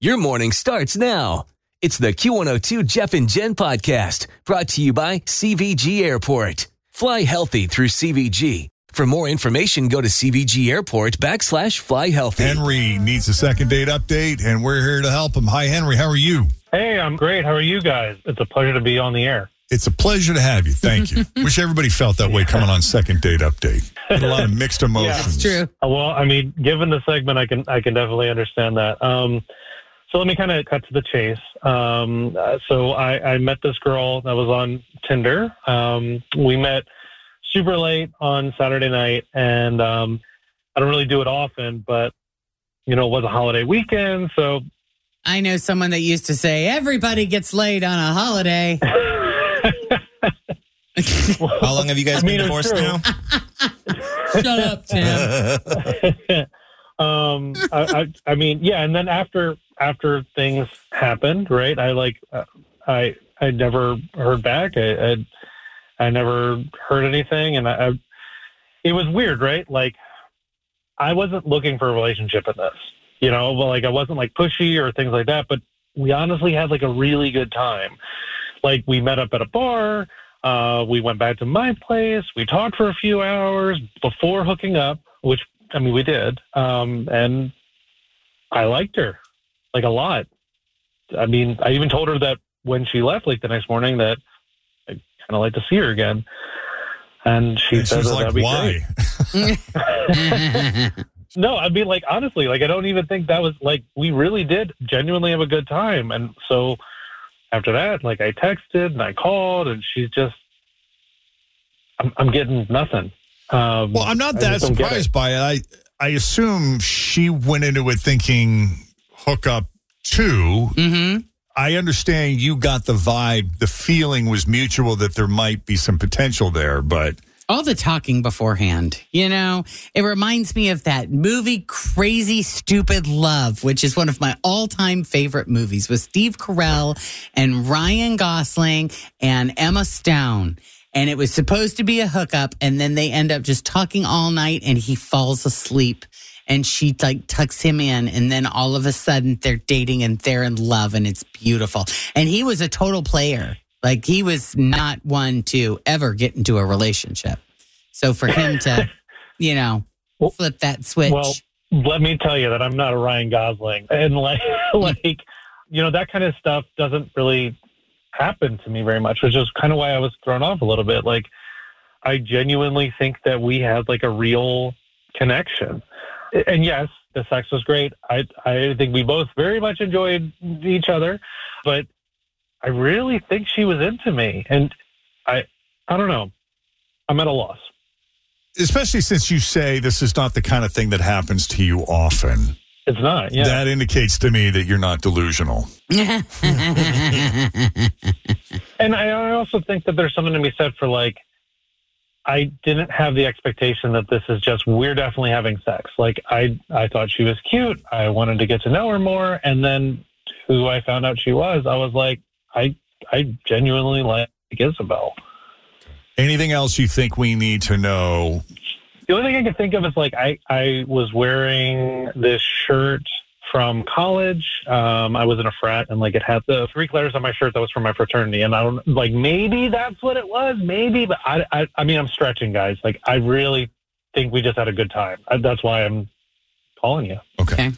Your morning starts now. It's the Q102 Jeff and Jen podcast brought to you by CVG Airport. Fly healthy through CVG. For more information, go to CVG Airport backslash fly healthy. Henry needs a second date update, and we're here to help him. Hi, Henry. How are you? Hey, I'm great. How are you guys? It's a pleasure to be on the air. It's a pleasure to have you. Thank you. Wish everybody felt that way coming on second date update. Had a lot of mixed emotions. yeah, that's true. Well, I mean, given the segment, I can I can definitely understand that. Um, so let me kind of cut to the chase. Um, so I, I met this girl that was on Tinder. Um, we met super late on Saturday night, and um, I don't really do it often, but you know, it was a holiday weekend, so I know someone that used to say everybody gets laid on a holiday. How long have you guys I mean, been it's divorced now? Shut up, Tim. um I, I i mean yeah and then after after things happened right? I like uh, i i never heard back. I i, I never heard anything. And I, I it was weird right? Like i wasn't looking for a relationship in this you know? Well like i wasn't like pushy or things like that but we honestly had like a really good time. Like we met up at a bar. Uh we went back to my place. We talked for a few hours before hooking up which I mean, we did. Um, and I liked her like a lot. I mean, I even told her that when she left, like the next morning, that I kind of like to see her again. And she And said that like, that'd be why? great. No, I mean, like honestly, like I don't even think that was like we really did genuinely have a good time. And so after that, like I texted and I called, and she's just, I'm, I'm getting nothing. Um, Well, I'm not that surprised by it. I I assume she went into it thinking hookup too. hmm I understand you got the vibe, the feeling was mutual that there might be some potential there, but All the talking beforehand, you know, it reminds me of that movie Crazy Stupid Love, which is one of my all time favorite movies with Steve Carell and Ryan Gosling and Emma Stone. And it was supposed to be a hookup, and then they end up just talking all night, and he falls asleep. And she like tucks him in, and then all of a sudden they're dating and they're in love, and it's beautiful. And he was a total player. Like he was not one to ever get into a relationship. So for him to, you know, Well- flip that switch. Well, let me tell you that I'm not a Ryan Gosling, and like, like, you know, that kind of stuff doesn't really happen to me very much, which is kind of why I was thrown off a little bit. Like, I genuinely think that we had like a real connection, and yes, the sex was great. I I think we both very much enjoyed each other, but I really think she was into me, and I I don't know. I'm at a loss. especially since you say this is not the kind of thing that happens to you often. It's not. Yeah. That indicates to me that you're not delusional. And I I also think that there's something to be said for like, I didn't have the expectation that this is just we're definitely having sex. Like I I thought she was cute. I wanted to get to know her more, and then who I found out she was, I was like, I I genuinely like Isabel. Anything else you think we need to know? The only thing I can think of is like I I was wearing this shirt from college. Um, I was in a frat, and like it had the Greek letters on my shirt that was from my fraternity, and I don't like maybe that's what it was, maybe, but I I, I mean I'm stretching, guys. Like I really think we just had a good time. I, that's why I'm calling you. Okay. Okay.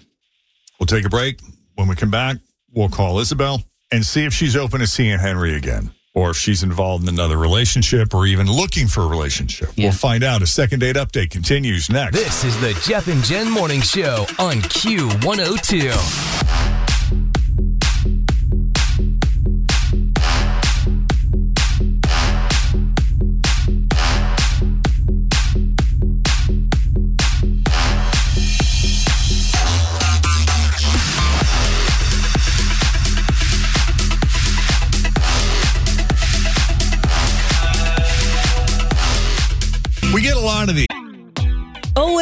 We'll take a break. When we come back, we'll call Isabel and see if she's open to seeing Henry again or if she's involved in another relationship or even looking for a relationship. Yeah. We'll find out. A second date update continues next. This is the Jeff and Jen Morning Show on Q102.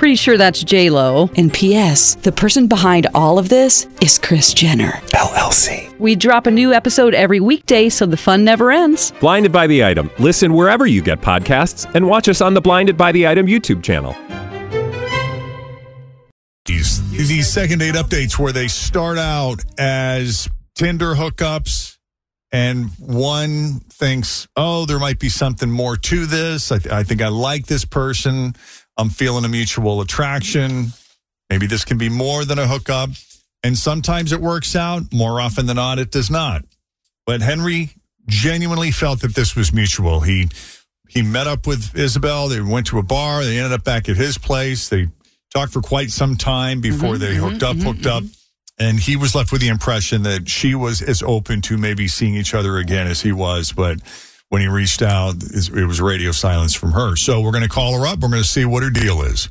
Pretty sure that's J Lo. And P.S. The person behind all of this is Kris Jenner. LLC. We drop a new episode every weekday, so the fun never ends. Blinded by the item. Listen wherever you get podcasts, and watch us on the Blinded by the Item YouTube channel. these these second date updates where they start out as Tinder hookups, and one thinks, "Oh, there might be something more to this. I, th- I think I like this person. I'm feeling a mutual attraction. Maybe this can be more than a hookup." And sometimes it works out. More often than not, it does not. But Henry genuinely felt that this was mutual. He he met up with Isabel. They went to a bar. They ended up back at his place. They talked for quite some time mm-hmm, before they mm-hmm, hooked up, mm-hmm, hooked up. And he was left with the impression that she was as open to maybe seeing each other again as he was. But when he reached out, it was radio silence from her. So we're going to call her up. We're going to see what her deal is.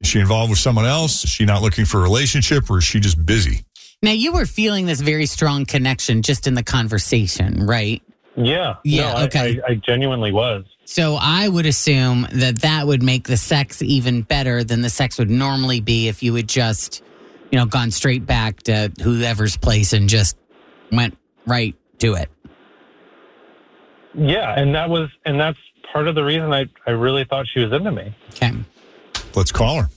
Is she involved with someone else? Is she not looking for a relationship or is she just busy? Now you were feeling this very strong connection just in the conversation, right? Yeah. Yeah, No, I- okay. I, I genuinely was. So I would assume that that would make the sex even better than the sex would normally be if you had just, you know, gone straight back to whoever's place and just went right to it. Yeah, and that was, and that's part of the reason I, I really thought she was into me. Okay. Let's call her.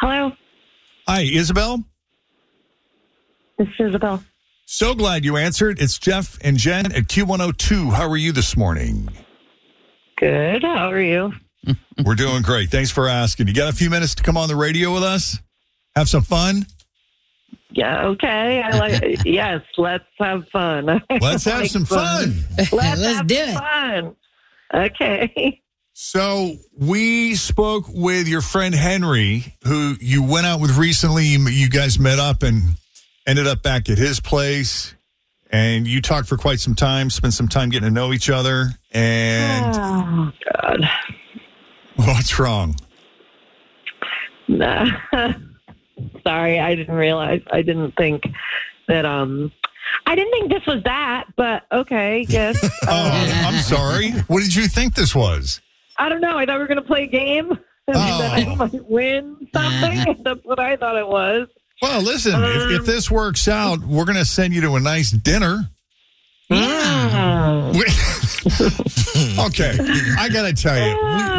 Hello, Hi, Isabel. this is Isabel. So glad you answered. It's Jeff and Jen at Q102. How are you this morning? Good. How are you? We're doing great. Thanks for asking. You got a few minutes to come on the radio with us? Have some fun? Yeah. Okay. I like. yes. Let's have fun. Let's have Like some fun. Let's, Let's have do it. Fun. Okay. So, we spoke with your friend Henry, who you went out with recently. You, you guys met up and ended up back at his place. And you talked for quite some time, spent some time getting to know each other. And Oh God. What's wrong? Nah. Sorry, I didn't realize. I didn't think that. Um, I didn't think this was that. But okay. Yes. Oh, I'm sorry. What did you think this was? I don't know. I thought we were going to play a game. And then I Oh. might win something. That's what I thought it was. Well, listen, if, if this works out, we're going to send you to a nice dinner. Mm. Yeah. Okay, I got to tell you,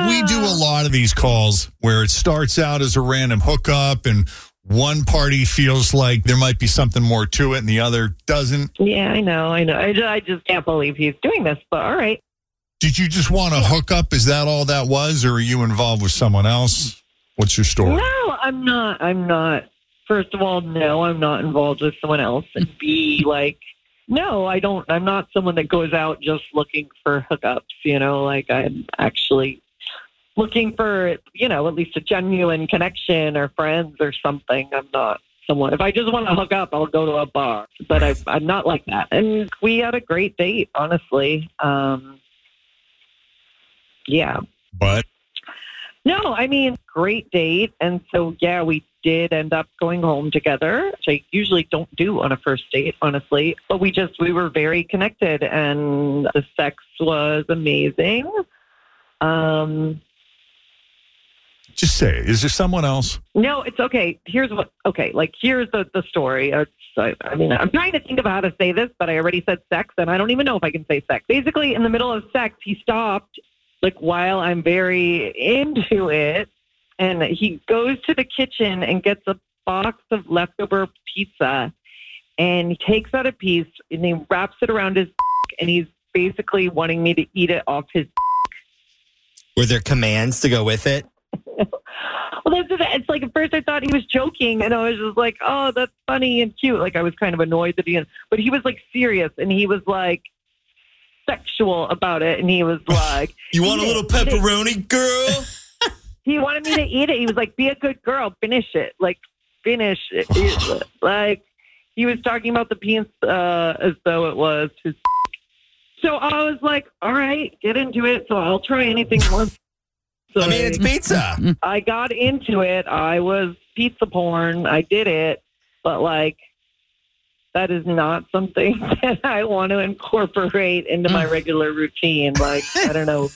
we, we do a lot of these calls where it starts out as a random hookup, and one party feels like there might be something more to it, and the other doesn't. Yeah, I know. I know. I just, I just can't believe he's doing this. But all right. Did you just want to hook up? Is that all that was, or are you involved with someone else? What's your story? No, I'm not. I'm not. First of all, no, I'm not involved with someone else. And B, like, no, I don't. I'm not someone that goes out just looking for hookups. You know, like I'm actually looking for, you know, at least a genuine connection or friends or something. I'm not someone. If I just want to hook up, I'll go to a bar. But I, I'm not like that. And we had a great date, honestly. Um, yeah. But No, I mean, great date. And so, yeah, we did end up going home together, which I usually don't do on a first date, honestly. But we just we were very connected, and the sex was amazing. Um, Just say, is there someone else? no, it's okay. Here's what. Okay, like here's the the story. It's, I, I mean, I'm trying to think of how to say this, but I already said sex, and I don't even know if I can say sex. Basically, in the middle of sex, he stopped, like while I'm very into it, and he goes to the kitchen and gets a box of leftover pizza, and he takes out a piece and he wraps it around his, dick and he's basically wanting me to eat it off his dick. Were there commands to go with it? Well, that's it's like at first I thought he was joking, and I was just like, "Oh, that's funny and cute." Like I was kind of annoyed that he, but he was like serious, and he was like sexual about it, and he was like, You want a little it, eat it." pepperoni, girl? He wanted me to eat it. He was like, "Be a good girl, finish it, like finish it." Like he was talking about the penis uh, as though it was his. So I was like, "All right, get into it." So I'll try anything once. So I mean, it's pizza. I got into it. I was pizza porn. I did it, but like that is not something that I want to incorporate into my regular routine. Like I don't know,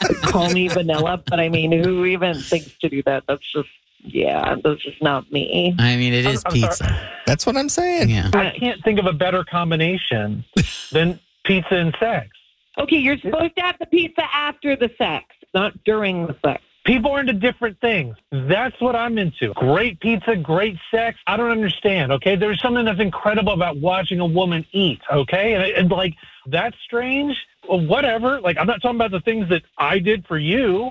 call me vanilla, but I mean, who even thinks to do that? That's just yeah, that's just not me. I mean, it is I'm- I'm sorry. pizza. That's what I'm saying. Yeah. I can't think of a better combination than pizza and sex. Okay, you're supposed to have the pizza after the sex, not during the sex. People are into different things. That's what I'm into. Great pizza, great sex. I don't understand. Okay, there's something that's incredible about watching a woman eat. Okay, and, and like that's strange. Well, whatever. Like I'm not talking about the things that I did for you.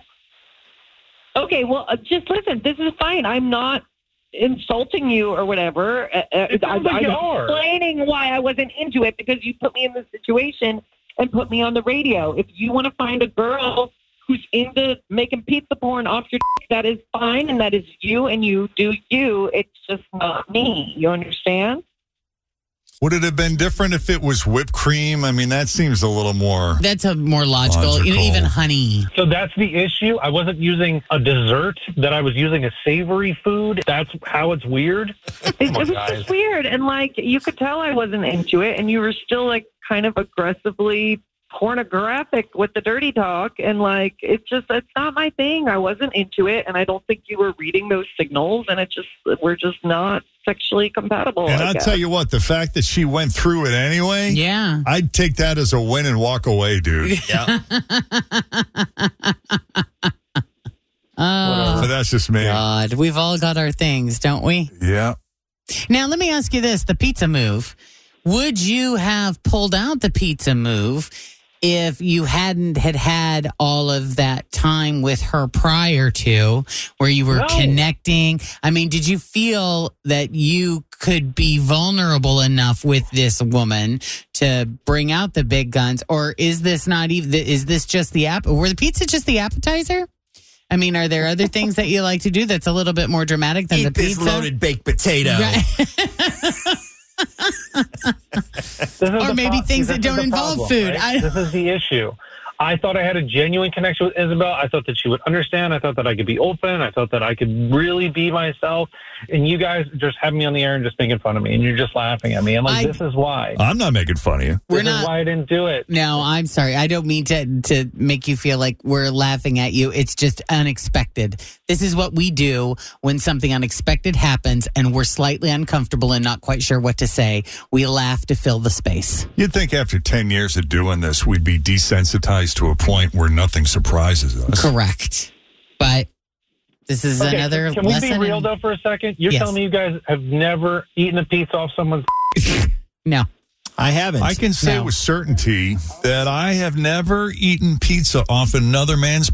Okay, well, uh, just listen. This is fine. I'm not insulting you or whatever. Uh, uh, It I, like I'm explaining why I wasn't into it because you put me in this situation and put me on the radio. If you want to find a girl who's into making pizza porn off your dick, that is fine, and that is you, and you do you. It's just not me. You understand? Would it have been different if it was whipped cream? I mean, that seems a little more. That's a more logical, you know, even honey. So that's the issue. I wasn't using a dessert. That I was using a savory food. That's how it's weird. It, Come it was guys. just weird, and like you could tell I wasn't into it, and you were still like kind of aggressively pornographic with the dirty talk, and like it's just it's not my thing. I wasn't into it, and I don't think you were reading those signals, and it just we're just not sexually compatible. And I I'll guess. tell you what, the fact that she went through it anyway, Yeah. I'd take that as a win and walk away, dude. Yeah. Oh, But that's just me. God. We've all got our things, don't we? Yeah. Now, let me ask you this the pizza move. Would you have pulled out the pizza move if you hadn't had had all of that time with her prior to where you were No. connecting? I mean, did you feel that you could be vulnerable enough with this woman to bring out the big guns or is this not even is this just the app were the pizza just the appetizer? I mean, are there other things that you like to do that's a little bit more dramatic than Eat the this pizza? loaded baked potato. Right. Or maybe things that don't involve problem, food. right? I- This is the issue. I thought I had a genuine connection with Isabel. I thought that she would understand. I thought that I could be open. I thought that I could really be myself. And you guys just have me on the air and just making fun of me, and you're just laughing at me. I'm like, I- this is why. I'm not making fun of you. We're this not- why I didn't do it. No, I'm sorry. I don't mean to to make you feel like we're laughing at you. It's just unexpected. This is what we do when something unexpected happens and we're slightly uncomfortable and not quite sure what to say. We laugh to fill the space. You'd think after 10 years of doing this, we'd be desensitized to a point where nothing surprises us. Correct. But this is Okay, another can we lesson. be real in- though for a second? You're Yes. telling me you guys have never eaten a pizza off someone's no. I haven't. I can say No. with certainty that I have never eaten pizza off another man's.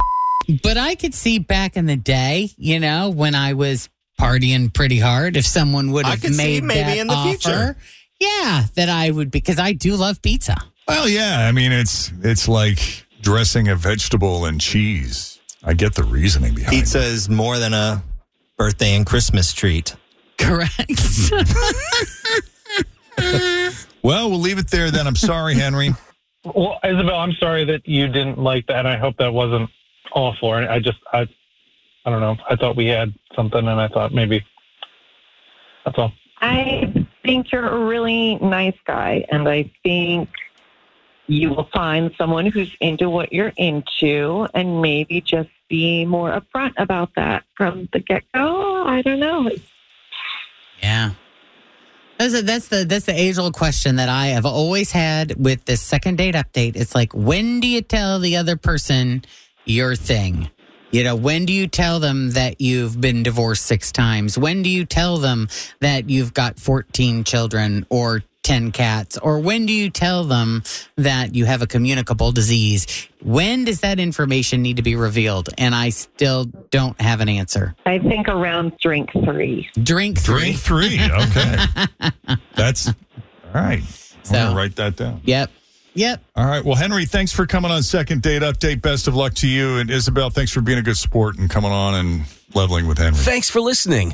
But I could see back in the day, you know, when I was partying pretty hard, if someone would I have could see made maybe that in the offer, future. yeah, that I would because I do love pizza. Well, yeah. I mean, it's it's like dressing a vegetable in cheese. I get the reasoning behind it. Pizza it. is more than a birthday and Christmas treat. Correct. Well, we'll leave it there then. I'm sorry, Henry. Well, Isabel, I'm sorry that you didn't like that. I hope that wasn't awful. I I just, I, I don't know. I thought we had something, and I thought maybe That's all. I think you're a really nice guy, and I think you will find someone who's into what you're into, and maybe just be more upfront about that from the get go. I don't know. Yeah. That's, a, that's the that's the age old question that I have always had with this second date update. It's like, when do you tell the other person your thing? You know, when do you tell them that you've been divorced six times? When do you tell them that you've got 14 children or 10 cats? Or when do you tell them that you have a communicable disease? When does that information need to be revealed? And I still don't have an answer. I think around drink three. Drink three. Drink three. Okay. That's all right. I'm So- gonna write that down. Yep. Yep. All right. Well, Henry, thanks for coming on Second Date Update. Best of luck to you. And Isabel, thanks for being a good sport and coming on and leveling with Henry. Thanks for listening